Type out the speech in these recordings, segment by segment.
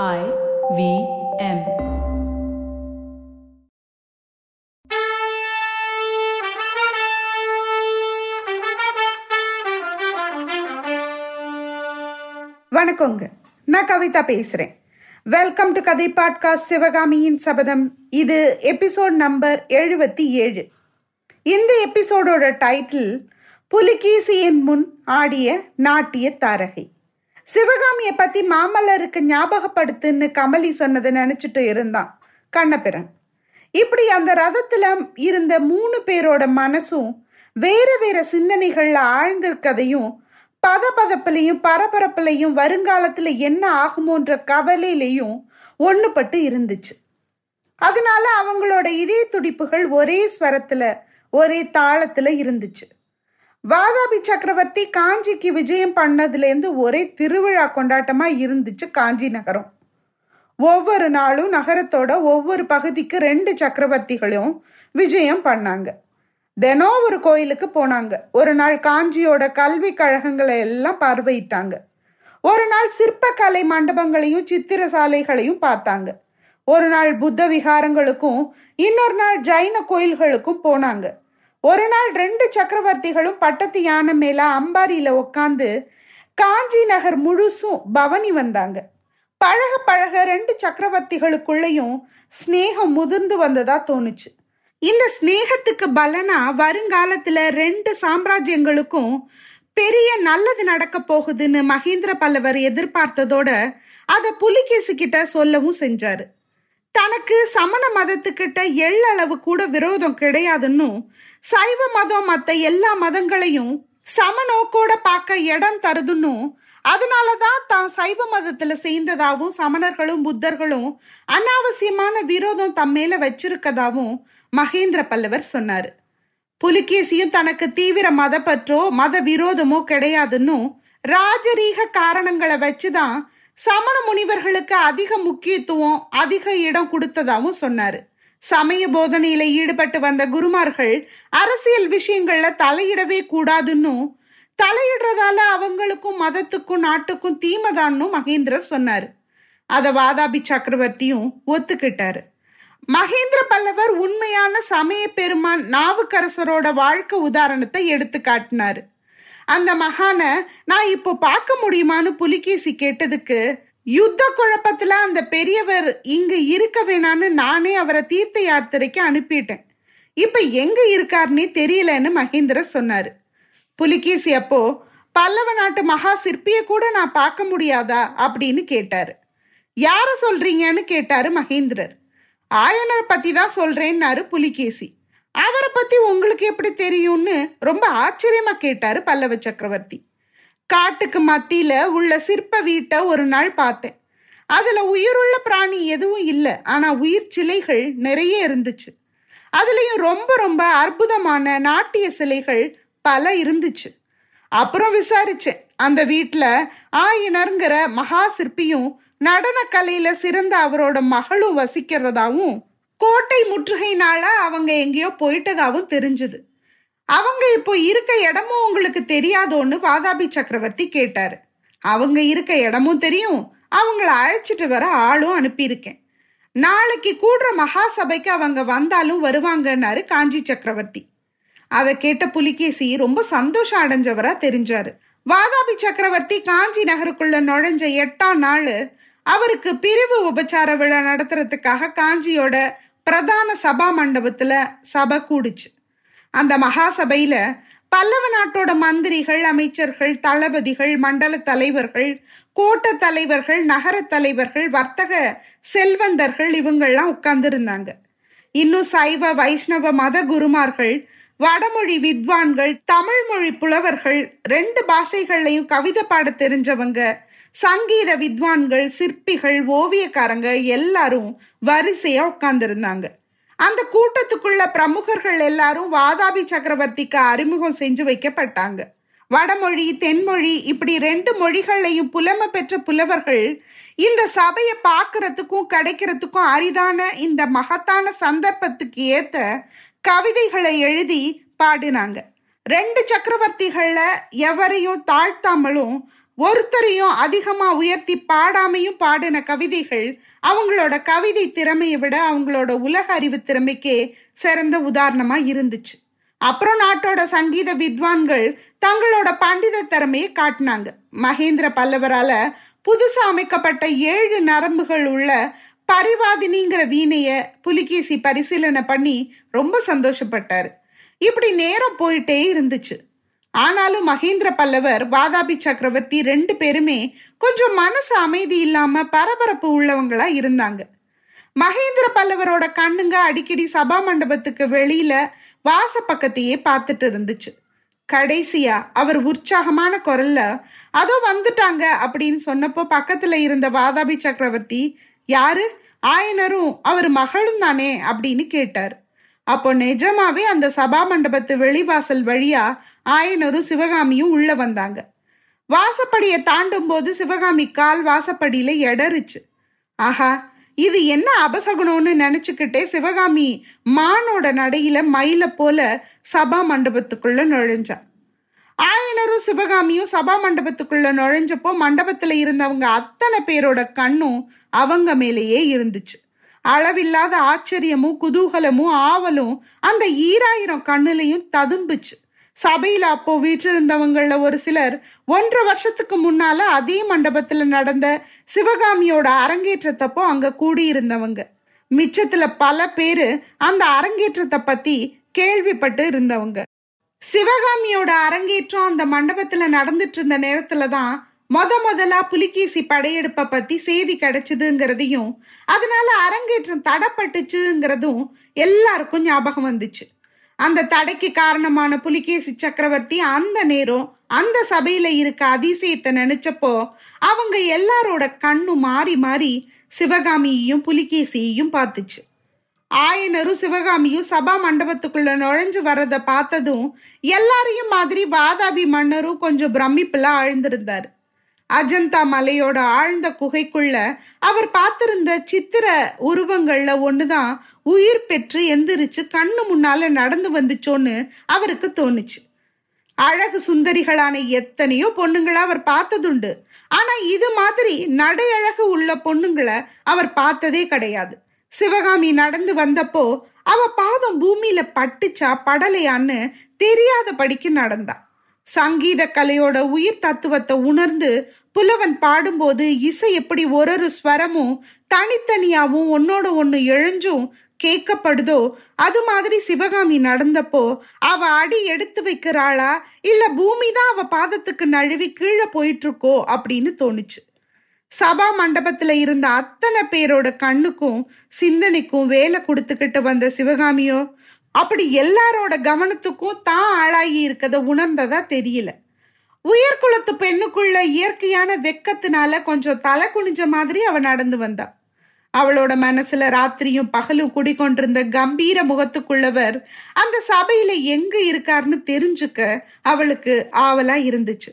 I V M. வணக்கங்க. நான் கவிதா பேசுறேன். வெல்கம் டு கதை பாட்காஸ்ட் சிவகாமியின் சபதம். இது எபிசோட் நம்பர் எழுபத்தி ஏழு. இந்த எபிசோடோட டைட்டில் புலிகேசியின் முன் ஆடிய நாட்டிய தாரகை. சிவகாமியை பத்தி மாமல்லருக்கு ஞாபகப்படுத்துன்னு கமலி சொன்னதை நினைச்சிட்டு இருந்தான் கண்ணபிரன். இப்படி அந்த ரதத்துல இருந்த மூணு பேரோட மனசும் வேற வேற சிந்தனைகள்ல ஆழ்ந்திருக்கதையும் பதபதப்புலையும் பரபரப்புலையும் வருங்காலத்துல என்ன ஆகுமோன்ற கவலையிலையும் ஒண்ணுபட்டு இருந்துச்சு. அதனால அவங்களோட இதய துடிப்புகள் ஒரே ஸ்வரத்துல ஒரே தாளத்துல இருந்துச்சு. வாதாபி சக்கரவர்த்தி காஞ்சிக்கு விஜயம் பண்ணதுலேருந்து ஒரே திருவிழா கொண்டாட்டமா இருந்துச்சு காஞ்சி நகரம். ஒவ்வொரு நாளும் நகரத்தோட ஒவ்வொரு பகுதிக்கு ரெண்டு சக்கரவர்த்திகளும் விஜயம் பண்ணாங்க. தினம் ஒரு கோயிலுக்கு போனாங்க. ஒரு நாள் காஞ்சியோட கல்வி கழகங்களை எல்லாம் பார்வையிட்டாங்க. ஒரு நாள் சிற்பக்கலை மண்டபங்களையும் சித்திர சாலைகளையும் பார்த்தாங்க. ஒரு நாள் புத்த விகாரங்களுக்கும் இன்னொரு நாள் ஜைன கோயில்களுக்கும் போனாங்க. ஒரு நாள் ரெண்டு சக்கரவர்த்திகளும் பட்டத்து யானை மேல அம்பாரியில உட்காந்து காஞ்சி நகர் முழுசும் பவனி வந்தாங்க. பழக பழக ரெண்டு சக்கரவர்த்திகளுக்குள்ளேயும் ஸ்னேகம் முதிர்ந்து வந்ததா தோணுச்சு. இந்த ஸ்னேகத்துக்கு பலனா வருங்காலத்துல ரெண்டு சாம்ராஜ்யங்களுக்கும் பெரிய நல்லது நடக்க போகுதுன்னு மகேந்திர பல்லவர் எதிர்பார்த்ததோட அதை புலிகேசு கிட்ட சொல்லவும் செஞ்சாரு. தனக்கு சமண மதத்துக்கிட்ட எள்ளளவு கூட விரோதம் கிடையாதுன்னு சைவ மதம் மற்ற எல்லா மதங்களையும் சம நோக்கோட பார்க்க இடம் தருதுன்னு அதனாலதான் தான் சைவ மதத்துல சேர்ந்ததாவும் சமணர்களும் புத்தர்களும் அனாவசியமான விரோதம் தம் மேல வச்சிருக்கதாவும் மகேந்திர பல்லவர் சொன்னார். புலிகேசியும் தனக்கு தீவிர மதப்பற்றோ மத விரோதமோ கிடையாதுன்னு ராஜரீக காரணங்களை வச்சுதான் சமண முனிவர்களுக்கு அதிக முக்கியத்துவம் அதிக இடம் கொடுத்ததாகவும் சொன்னாரு. சமய போதனையில ஈடுபட்டு வந்த குருமார்கள் அரசியல் விஷயங்கள்ல தலையிடவே கூடாதுன்னு தலையிடுறதால அவங்களுக்கும் மதத்துக்கும் நாட்டுக்கும் தீமைதான்னு மகேந்திரர் சொன்னாரு. அத வாதாபி சக்கரவர்த்தியும் ஒத்துக்கிட்டாரு. மகேந்திர பல்லவர் உண்மையான சமய பெருமான் நாவுக்கரசரோட வாழ்க்கை உதாரணத்தை எடுத்து காட்டினாரு அந்த மகான நான் இப்போ பார்க்க முடியுமான்னு புலிகேசி கேட்டதுக்கு யுத்த குழப்பத்துல அந்த பெரியவர் இங்க இருக்க வேணான்னு நானே அவரை தீர்த்த யாத்திரைக்கு அனுப்பிட்டேன். இப்ப எங்க இருக்காருன்னே தெரியலன்னு மகேந்திரர் சொன்னாரு. புலிகேசி அப்போ பல்லவ நாட்டு மகா சிற்பிய கூட நான் பார்க்க முடியாதா? அப்படின்னு கேட்டாரு. யார சொல்றீங்கன்னு கேட்டாரு மகேந்திரர். ஆயனர் பத்தி தான் சொல்றேன்னாரு புலிகேசி. அவரை பத்தி உங்களுக்கு எப்படி தெரியும்னு ரொம்ப ஆச்சரியமா கேட்டாரு பல்லவ சக்கரவர்த்தி. காட்டுக்கு மத்தியில உள்ள சிற்ப வீட்டை ஒரு நாள் பார்த்தேன். அதுல உயிருள்ள பிராணி எதுவும் இல்லை ஆனா உயிர் சிலைகள் நிறைய இருந்துச்சு. அதுலயும் ரொம்ப ரொம்ப அற்புதமான நாட்டிய சிலைகள் பல இருந்துச்சு. அப்புறம் விசாரிச்சேன் அந்த வீட்டில் ஆயினருங்கிற மகா சிற்பியும் நடன கலையில சிறந்த அவரோட மகளும் வசிக்கிறதாவும் கோட்டை முற்றுகைனால அவங்க எங்கேயோ போயிட்டதாவும் தெரிஞ்சது. அவங்க இப்போ இருக்க இடமும் உங்களுக்கு தெரியாதோன்னு வாதாபி சக்கரவர்த்தி கேட்டாரு. அவங்க இருக்க இடமும் தெரியும். அவங்கள அழைச்சிட்டு வர ஆளும் அனுப்பியிருக்கேன். நாளைக்கு கூடுற மகா சபைக்கு அவங்க வந்தாலும் வருவாங்கன்னாரு காஞ்சி சக்கரவர்த்தி. அதை கேட்ட புலிகேசி ரொம்ப சந்தோஷம் அடைஞ்சவரா தெரிஞ்சாரு. வாதாபி சக்கரவர்த்தி காஞ்சி நகருக்குள்ள நுழைஞ்ச எட்டாம் நாள் அவருக்கு பிரிவு உபச்சார விழா நடத்துறதுக்காக காஞ்சியோட பிரதான சபா மண்டபத்துல சபை கூடுச்சு. அந்த மகாசபையில பல்லவ நாட்டோட மந்திரிகள் அமைச்சர்கள் தளபதிகள் மண்டல தலைவர்கள் கோட்ட தலைவர்கள் நகர தலைவர்கள் வர்த்தக செல்வந்தர்கள் இவங்கெல்லாம் உட்கார்ந்துருந்தாங்க. இன்னும் சைவ வைஷ்ணவ மத குருமார்கள் வடமொழி வித்வான்கள் தமிழ் மொழி புலவர்கள் ரெண்டு பாஷைகள்லையும் கவிதை பாட தெரிஞ்சவங்க சங்கீத வித்வான்கள் சிற்பிகள் ஓவியக்காரங்க எல்லாரும் வரிசையா உட்கார்ந்துருந்தாங்க. அந்த கூட்டத்துக்குள்ள பிரமுகர்கள் எல்லாரும் வாதாபி சக்கரவர்த்திக்கு அறிமுகம் செஞ்சு வைக்கப்பட்டாங்க. வடமொழி தென்மொழி இப்படி ரெண்டு மொழிகளையும் புலமை பெற்ற புலவர்கள் இந்த சபையை பார்க்கறதுக்கும் கிடைக்கிறதுக்கும் அரிதான இந்த மகத்தான சந்தர்ப்பத்துக்கு ஏத்த கவிதைகளை எழுதி பாடினாங்க. ரெண்டு சக்கரவர்த்திகள்ல எவரையும் தாழ்த்தாமலும் ஒருத்தரையும் அதிகமாக உயர்த்தி பாடாமையும் பாடின கவிதைகள் அவங்களோட கவிதை திறமையை விட அவங்களோட உலக அறிவு திறமைக்கே சிறந்த உதாரணமாக இருந்துச்சு. அப்புறம் நாட்டோட சங்கீத வித்வான்கள் தங்களோட பண்டித திறமையை காட்டினாங்க. மகேந்திர பல்லவரால புதுசா அமைக்கப்பட்ட ஏழு நரம்புகள் உள்ள பரிவாதினிங்கிற வீணைய புலிகேசி பரிசீலனை பண்ணி ரொம்ப சந்தோஷப்பட்டாரு. இப்படி நேரம் போயிட்டே இருந்துச்சு. ஆனாலும் மகேந்திர பல்லவர் வாதாபி சக்கரவர்த்தி ரெண்டு பேருமே கொஞ்சம் மனசு அமைதி இல்லாம பரபரப்பு உள்ளவங்களா இருந்தாங்க. மகேந்திர பல்லவரோட கண்ணுங்க அடிக்கடி சபா மண்டபத்துக்கு வெளியில வாச பக்கத்தையே பார்த்துட்டு இருந்துச்சு. கடைசியா அவர் உற்சாகமான குரல்ல அதோ வந்துட்டாங்க அப்படின்னு சொன்னப்போ பக்கத்துல இருந்த வாதாபி சக்கரவர்த்தி யாரு? ஆயனரும் அவர் மகளும் தானே? அப்படின்னு கேட்டார். அப்போ நிஜமாவே அந்த சபா மண்டபத்து வெளிவாசல் வழியா ஆயனரும் சிவகாமியும் உள்ள வந்தாங்க. வாசப்படியை தாண்டும் போது சிவகாமி கால் வாசப்படியில எடருச்சு ஆஹா இது என்ன அபசகுணம்னு நினைச்சுக்கிட்டே சிவகாமி மானோட நடையில மயில போல சபா மண்டபத்துக்குள்ள நுழைஞ்சா. ஆயனரும் சிவகாமியும் சபா மண்டபத்துக்குள்ள நுழைஞ்சப்போ மண்டபத்துல இருந்தவங்க அத்தனை பேரோட கண்ணும் அவங்க மேலேயே இருந்துச்சு. அளவில்லாத ஆச்சரியமும் குதூகலமும் ஆவலும் அந்த ஈராயிரம் கண்ணுலையும் ததும்புச்சு. சபையில அப்போ வீற்றிருந்தவங்கள ஒரு சிலர் ஒன்றரை வருஷத்துக்கு முன்னால அதே மண்டபத்துல நடந்த சிவகாமியோட அரங்கேற்றத்தப்போ அங்க கூடியிருந்தவங்க. மிச்சத்துல பல பேரு அந்த அரங்கேற்றத்தை பத்தி கேள்விப்பட்டு இருந்தவங்க. சிவகாமியோட அரங்கேற்றம் அந்த மண்டபத்துல நடந்துட்டு இருந்த நேரத்துல தான் மொத முதலா புலிகேசி படையெடுப்பை பத்தி செய்தி கிடைச்சதுங்கிறதையும் அதனால அரங்கேற்றம் தடப்பட்டுச்சுங்கிறதும் எல்லாருக்கும் ஞாபகம் வந்துச்சு. அந்த தடைக்கு காரணமான புலிகேசி சக்கரவர்த்தி அந்த நேரம் அந்த சபையில இருக்க அதிசயத்தை நினைச்சப்போ அவங்க எல்லாரோட கண்ணும் மாறி மாறி சிவகாமியையும் புலிகேசியையும் பார்த்துச்சு. ஆயனரும் சிவகாமியும் சபா மண்டபத்துக்குள்ள நுழைஞ்சு வர்றத பார்த்ததும் எல்லாரையும் மாதிரி வாதாபி மன்னரும் கொஞ்சம் பிரமிப்புல ஆழ்ந்திருந்தாரு. அஜந்தா மலையோட ஆழ்ந்த குகைக்குள்ள அவர் பார்த்திருந்த சித்திர உருவங்கள்ல ஒண்ணுதான் உயிர் பெற்று எந்திரிச்சு கண்ணு முன்னால நடந்து வந்துச்சோன்னு அவருக்கு தோணுச்சு. அழகு சுந்தரிகளான எத்தனையோ பொண்ணுங்களை அவர் பார்த்ததுண்டு. ஆனா இது மாதிரி நடை அழகு உள்ள பொண்ணுங்களை அவர் பார்த்ததே கிடையாது. சிவகாமி நடந்து வந்தப்போ அவ பாதம் பூமியில பட்டுச்சா படலையான்னு தெரியாத படிக்கு நடந்தா. சங்கீத கலையோட உயிர் தத்துவத்தை உணர்ந்து புலவன் பாடும்போது இசை எப்படி ஒரு ஒரு ஸ்வரமும் தனித்தனியாவும் ஒன்னோட ஒண்ணு எழுஞ்சும் கேட்கப்படுதோ அது மாதிரி சிவகாமி நடந்தப்போ அவ அடி எடுத்து வைக்கிறாளா? இல்ல பூமி தான் அவ பாதத்துக்கு நழுவி கீழே போயிட்டு இருக்கோ அப்படின்னு தோணுச்சு. சபா மண்டபத்துல இருந்த அத்தனை பேரோட கண்ணுக்கும் சிந்தனைக்கும் வேலை கொடுத்துக்கிட்டு வந்த சிவகாமியோ அப்படி எல்லாரோட கவனத்துக்கும் தான் ஆளாகி இருக்கதை உணர்ந்ததா தெரியல. உயர்குலத்து பெண்ணுக்குள்ள இயற்கையான வெக்கத்தினால கொஞ்சம் தலை குனிஞ்ச மாதிரி அவ நடந்து வந்தா. அவளோட மனசுல ராத்திரியும் பகலும் குடிக்கொண்டிருந்த கம்பீர முகத்துக்குள்ளவர் அந்த சபையில எங்க இருக்காருன்னு தெரிஞ்சுக்க அவளுக்கு ஆவலா இருந்துச்சு.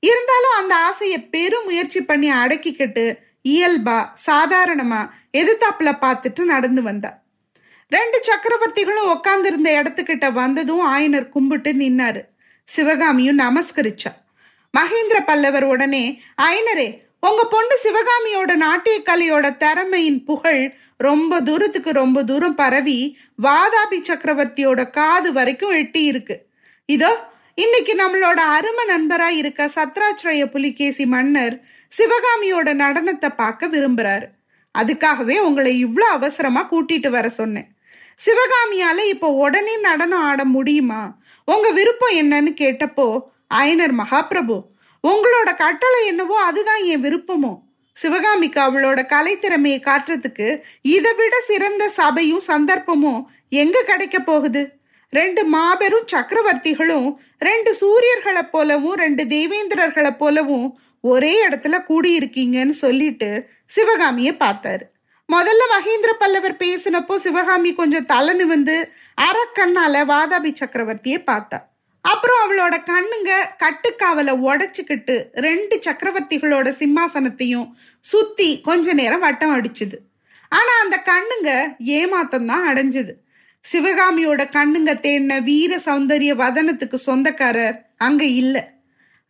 இருந்தாலும் அந்த ஆசையை பெரும் முயற்சி பண்ணி அடக்கிக்கிட்டு இயல்பா சாதாரணமா எதிர்த்தாப்புல பார்த்துட்டு நடந்து வந்தா. ரெண்டு சக்கரவர்த்திகளும் உட்கார்ந்திருந்த இடத்துக்கிட்ட வந்ததும் ஆயனர் கும்பிட்டு நின்னாரு. சிவகாமியும் நமஸ்கரிச்சா. மகேந்திர பல்லவர் உடனே ஐனரே உங்க பொண்ணு சிவகாமியோட நாட்டிய கலையோட திறமையின் புகழ் ரொம்ப தூரத்துக்கு ரொம்ப தூரம் பரவி வாதாபி சக்கரவர்த்தியோட காது வரைக்கும் எட்டி இருக்கு இதோ இன்னைக்கு நம்மளோட அரும நண்பரா இருக்க சத்ராச்சிரய புலிகேசி மன்னர் சிவகாமியோட நடனத்தை பார்க்க விரும்புறாரு. அதுக்காகவே உங்களை இவ்வளோ அவசரமா கூட்டிட்டு வர சொன்னேன். சிவகாமியால இப்போ உடனே நடனம் ஆட முடியுமா? உங்க விருப்பம் என்னன்னு கேட்டப்போ அயனர் மகாபிரபு உங்களோட கட்டளை என்னவோ அதுதான் என் விருப்பமோ? சிவகாமிக்கு அவளோட கலைத்திறமையை காட்டுறதுக்கு இதை விட சிறந்த சபையும் சந்தர்ப்பமும் எங்க கிடைக்க போகுது? ரெண்டு மாபெரும் சக்கரவர்த்திகளும் ரெண்டு சூரியர்களை போலவும் ரெண்டு தேவேந்திரர்களை போலவும் ஒரே இடத்துல கூடியிருக்கீங்கன்னு சொல்லிட்டு சிவகாமிய பார்த்தாரு. முதல்ல மகேந்திர பல்லவர் பேசினப்போ சிவகாமி கொஞ்சம் தலை நிமிந்து அறக்கண்ணால வாதாபி சக்கரவர்த்தியை பார்த்தா அப்புறம் அவளோட கண்ணுங்க கட்டுக்காவலை உடைச்சுக்கிட்டு ரெண்டு சக்கரவர்த்திகளோட சிம்மாசனத்தையும் சுத்தி கொஞ்ச நேரம் வட்டம் அடிச்சுது. ஆனா அந்த கண்ணுங்க ஏமாத்தம் தான் அடைஞ்சது. சிவகாமியோட கண்ணுங்க தேடின வீர சௌந்தரிய வதனத்துக்கு சொந்தக்காரர் அங்க இல்ல.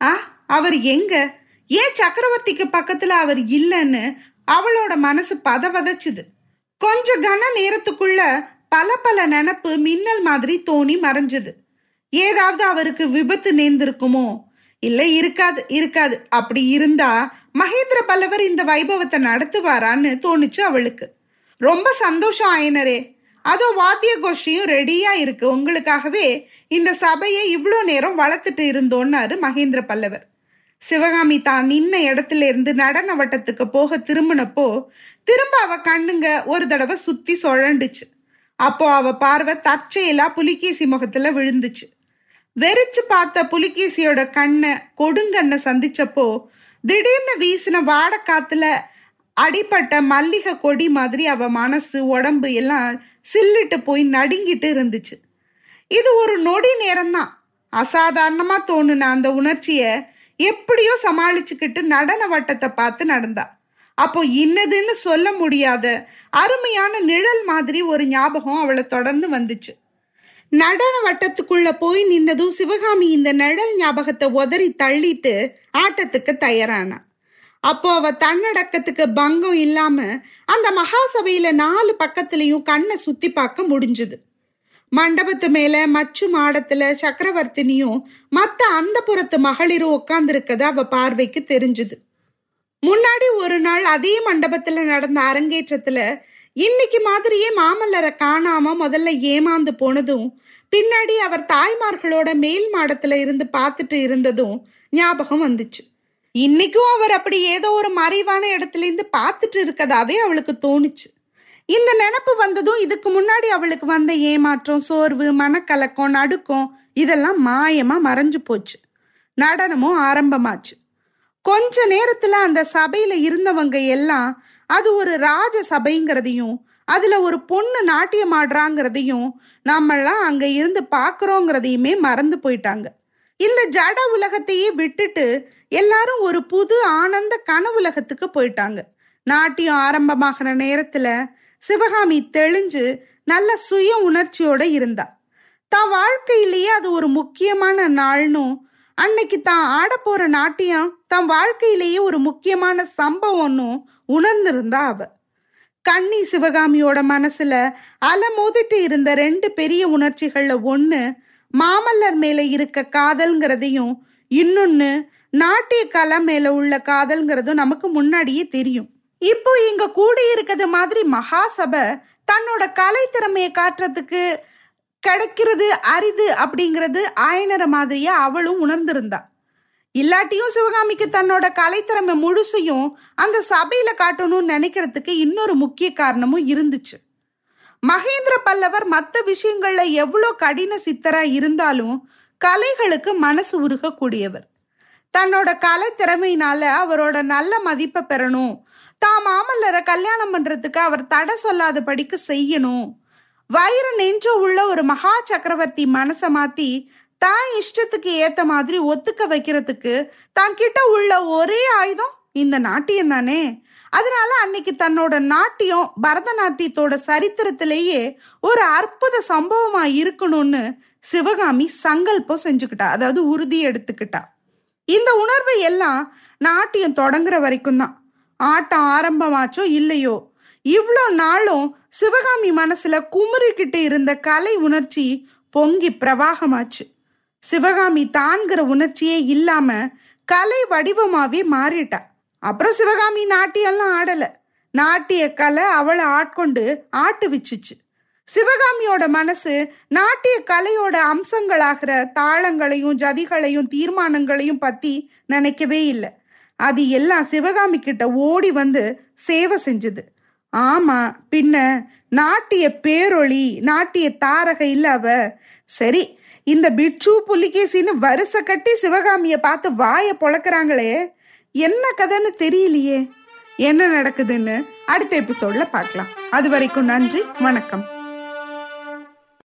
ஆ அவர் எங்க? ஏன் சக்கரவர்த்திக்கு பக்கத்துல அவர் இல்லைன்னு அவளோட மனசு பதவதச்சுது கொஞ்ச கன நேரத்துக்குள்ள பல பல நினப்பு மின்னல் மாதிரி தோணி மறைஞ்சது. ஏதாவது அவருக்கு விபத்து நேர்ந்திருக்குமோ? இல்லை இருக்காது இருக்காது. அப்படி இருந்தா மகேந்திர பல்லவர் இந்த வைபவத்தை நடத்துவாரான்னு தோணுச்சு அவளுக்கு. ரொம்ப சந்தோஷம் ஆயினரே. அதோ வாத்திய கோஷ்டியும் ரெடியா இருக்கு. உங்களுக்காகவே இந்த சபையை இவ்வளோ நேரம் வளர்த்துட்டு இருந்தோன்னாரு மகேந்திர பல்லவர். சிவகாமி தான் நின்ன இடத்துல இருந்து நடன வட்டத்துக்கு போக திரும்பினப்போ திரும்ப அவ கண்ணுங்க ஒரு தடவை சுத்தி சுழண்டுச்சு. அப்போ அவ பார்வை தற்செயலா புலிகேசி முகத்துல விழுந்துச்சு. வெறிச்சு பார்த்த புலிகேசியோட கண்ணை கொடுங்கண்ணை சந்திச்சப்போ திடீர்னு வீசின வாடக்காத்துல அடிப்பட்ட மல்லிகை கொடி மாதிரி அவ மனசு உடம்பு எல்லாம் சில்லிட்டு போய் நடுங்கிட்டு இருந்துச்சு. இது ஒரு நொடி நேரம்தான். அசாதாரணமா தோணுன அந்த உணர்ச்சிய எப்படியோ சமாளிச்சுக்கிட்டு நடன வட்டத்தை பார்த்து நடந்தா. அப்போ இன்னதுன்னு சொல்ல முடியாத அருமையான நிழல் மாதிரி ஒரு ஞாபகம் அவளை தொடர்ந்து வந்துச்சு. நடன வட்டத்துக்குள்ள போய் நின்னதும் சிவகாமி இந்த நிழல் ஞாபகத்தை உதறி தள்ளிட்டு ஆட்டத்துக்கு தயாரானா. அப்போ அவ தன்னடக்கத்துக்கு பங்கம் இல்லாம அந்த மகாசபையில நாலு பக்கத்துலயும் கண்ணை சுத்தி பார்க்க முடிஞ்சுது. மண்டபத்து மேல மச்சு மாடத்துல சக்கரவர்த்தினியும் மத்த அந்த புறத்து மகளிரும் உட்கார்ந்துருக்கத அவ பார்வைக்கு தெரிஞ்சுது. முன்னாடி ஒரு நாள் அதே மண்டபத்துல நடந்த அரங்கேற்றத்துல இன்னைக்கு மாதிரியே மாமல்லரை காணாம முதல்ல ஏமாந்து போனதும் பின்னாடி அவர் தாய்மார்களோட மேல் மாடத்துல இருந்து பார்த்துட்டு இருந்ததும் ஞாபகம் வந்துச்சு. இன்னைக்கும் அவர் அப்படி ஏதோ ஒரு மறைவான இடத்துல இருந்து பார்த்துட்டு இருக்கதாவே அவளுக்கு தோணுச்சு. இந்த நினப்பு வந்ததும் இதுக்கு முன்னாடி அவளுக்கு வந்த ஏமாற்றம் சோர்வு மனக்கலக்கம் நடுக்கம் இதெல்லாம் மாயமா மறைஞ்சு போச்சு. நடனமும் ஆரம்பமாச்சு. கொஞ்ச நேரத்துல அந்த சபையில இருந்தவங்க எல்லாம் அது ஒரு ராஜ சபைங்கிறதையும் அதுல ஒரு பொண்ணு நாட்டியம் ஆடுறாங்கிறதையும் நம்மெல்லாம் அங்க இருந்து பாக்குறோங்கிறதையுமே மறந்து போயிட்டாங்க. இந்த ஜட உலகத்தையே விட்டுட்டு எல்லாரும் ஒரு புது ஆனந்த கனவுலகத்துக்கு போயிட்டாங்க. நாட்டியம் ஆரம்பமாகிற நேரத்துல சிவகாமி தெளிஞ்சு நல்ல சுய உணர்ச்சியோட இருந்தா. தான் வாழ்க்கையிலேயே அது ஒரு முக்கியமான நாள்னும் அன்னைக்கு தான் ஆட போற நாட்டியம் தன் வாழ்க்கையிலேயே ஒரு முக்கியமான சம்பவம்னும் உணர்ந்திருந்தா அவ. கண்ணி சிவகாமியோட மனசுல அலமோதிட்டு இருந்த ரெண்டு பெரிய உணர்ச்சிகள்ல ஒண்ணு மாமல்லர் மேல இருக்க காதல்ங்கிறதையும் இன்னொன்னு நாட்டிய கலை மேல உள்ள காதல்ங்கிறதும் நமக்கு முன்னாடியே தெரியும். இப்போ இங்க கூடி இருக்கிறது மாதிரி மகாசபை தன்னோட கலை திறமையை காட்டுறதுக்கு கிடைக்கிறது அரிது அப்படிங்கிறது ஆயனர மாதிரியே அவளும் உணர்ந்திருந்தா. இல்லாட்டியும் சிவகாமிக்கு தன்னோட கலைத்திறமை முழுசையும் அந்த சபையில காட்டணும்னு நினைக்கிறதுக்கு இன்னொரு முக்கிய காரணமும் இருந்துச்சு. மகேந்திர பல்லவர் மற்ற விஷயங்கள்ல எவ்வளோ கடின சித்தரா இருந்தாலும் கலைகளுக்கு மனசு உருகக்கூடியவர். தன்னோட கலை திறமையினால அவரோட நல்ல மதிப்பை பெறணும். தான் மாமல்லரை கல்யாணம் பண்றதுக்கு அவர் தடை சொல்லாத படிக்க செய்யணும். வயிறு நெஞ்சு உள்ள ஒரு மகா சக்கரவர்த்தி மனசை மாத்தி தான் இஷ்டத்துக்கு ஏத்த மாதிரி ஒத்துக்க வைக்கிறதுக்கு தான் கிட்ட உள்ள ஒரே ஆயுதம் இந்த நாட்டியம் தானே? அதனால அன்னைக்கு தன்னோட நாட்டியம் பரதநாட்டியத்தோட சரித்திரத்திலேயே ஒரு அற்புத சம்பவமா இருக்கணும்னு சிவகாமி சங்கல்பம் செஞ்சுக்கிட்டா அதாவது உறுதி எடுத்துக்கிட்டா. இந்த உணர்வை எல்லாம் நாட்டியம் தொடங்குற வரைக்கும் தான். ஆட்டம் ஆரம்பமாச்சோ இல்லையோ இவ்வளோ நாளும் சிவகாமி மனசுல குமுறிக்கிட்டு இருந்த கலை உணர்ச்சி பொங்கி பிரவாகமாச்சு. சிவகாமி தான்கிற உணர்ச்சியே இல்லாம கலை வடிவமாவே மாறிட்டா. அப்புறம் சிவகாமி நாட்டியெல்லாம் ஆடல. நாட்டிய கலை அவளை ஆட்கொண்டு ஆட்டு விச்சுச்சு. சிவகாமியோட மனசு நாட்டிய கலையோட அம்சங்களாகிற தாளங்களையும் ஜதிகளையும் தீர்மானங்களையும் பத்தி நினைக்கவே இல்லை. அது எல்லாம் சிவகாமி கிட்ட ஓடி வந்து சேவை செஞ்சது. ஆமா பின்ன நாட்டிய பேரொளி நாட்டிய தாரக இல்ல அவ. சரி இந்த பிட்சு புலிகேசின்னு வருஷ கட்டி சிவகாமிய பார்த்து வாய பொழக்கிறாங்களே என்ன கதைன்னு தெரியலையே. என்ன நடக்குதுன்னு அடுத்த எபிசோட்ல பார்க்கலாம். அது வரைக்கும் நன்றி வணக்கம்.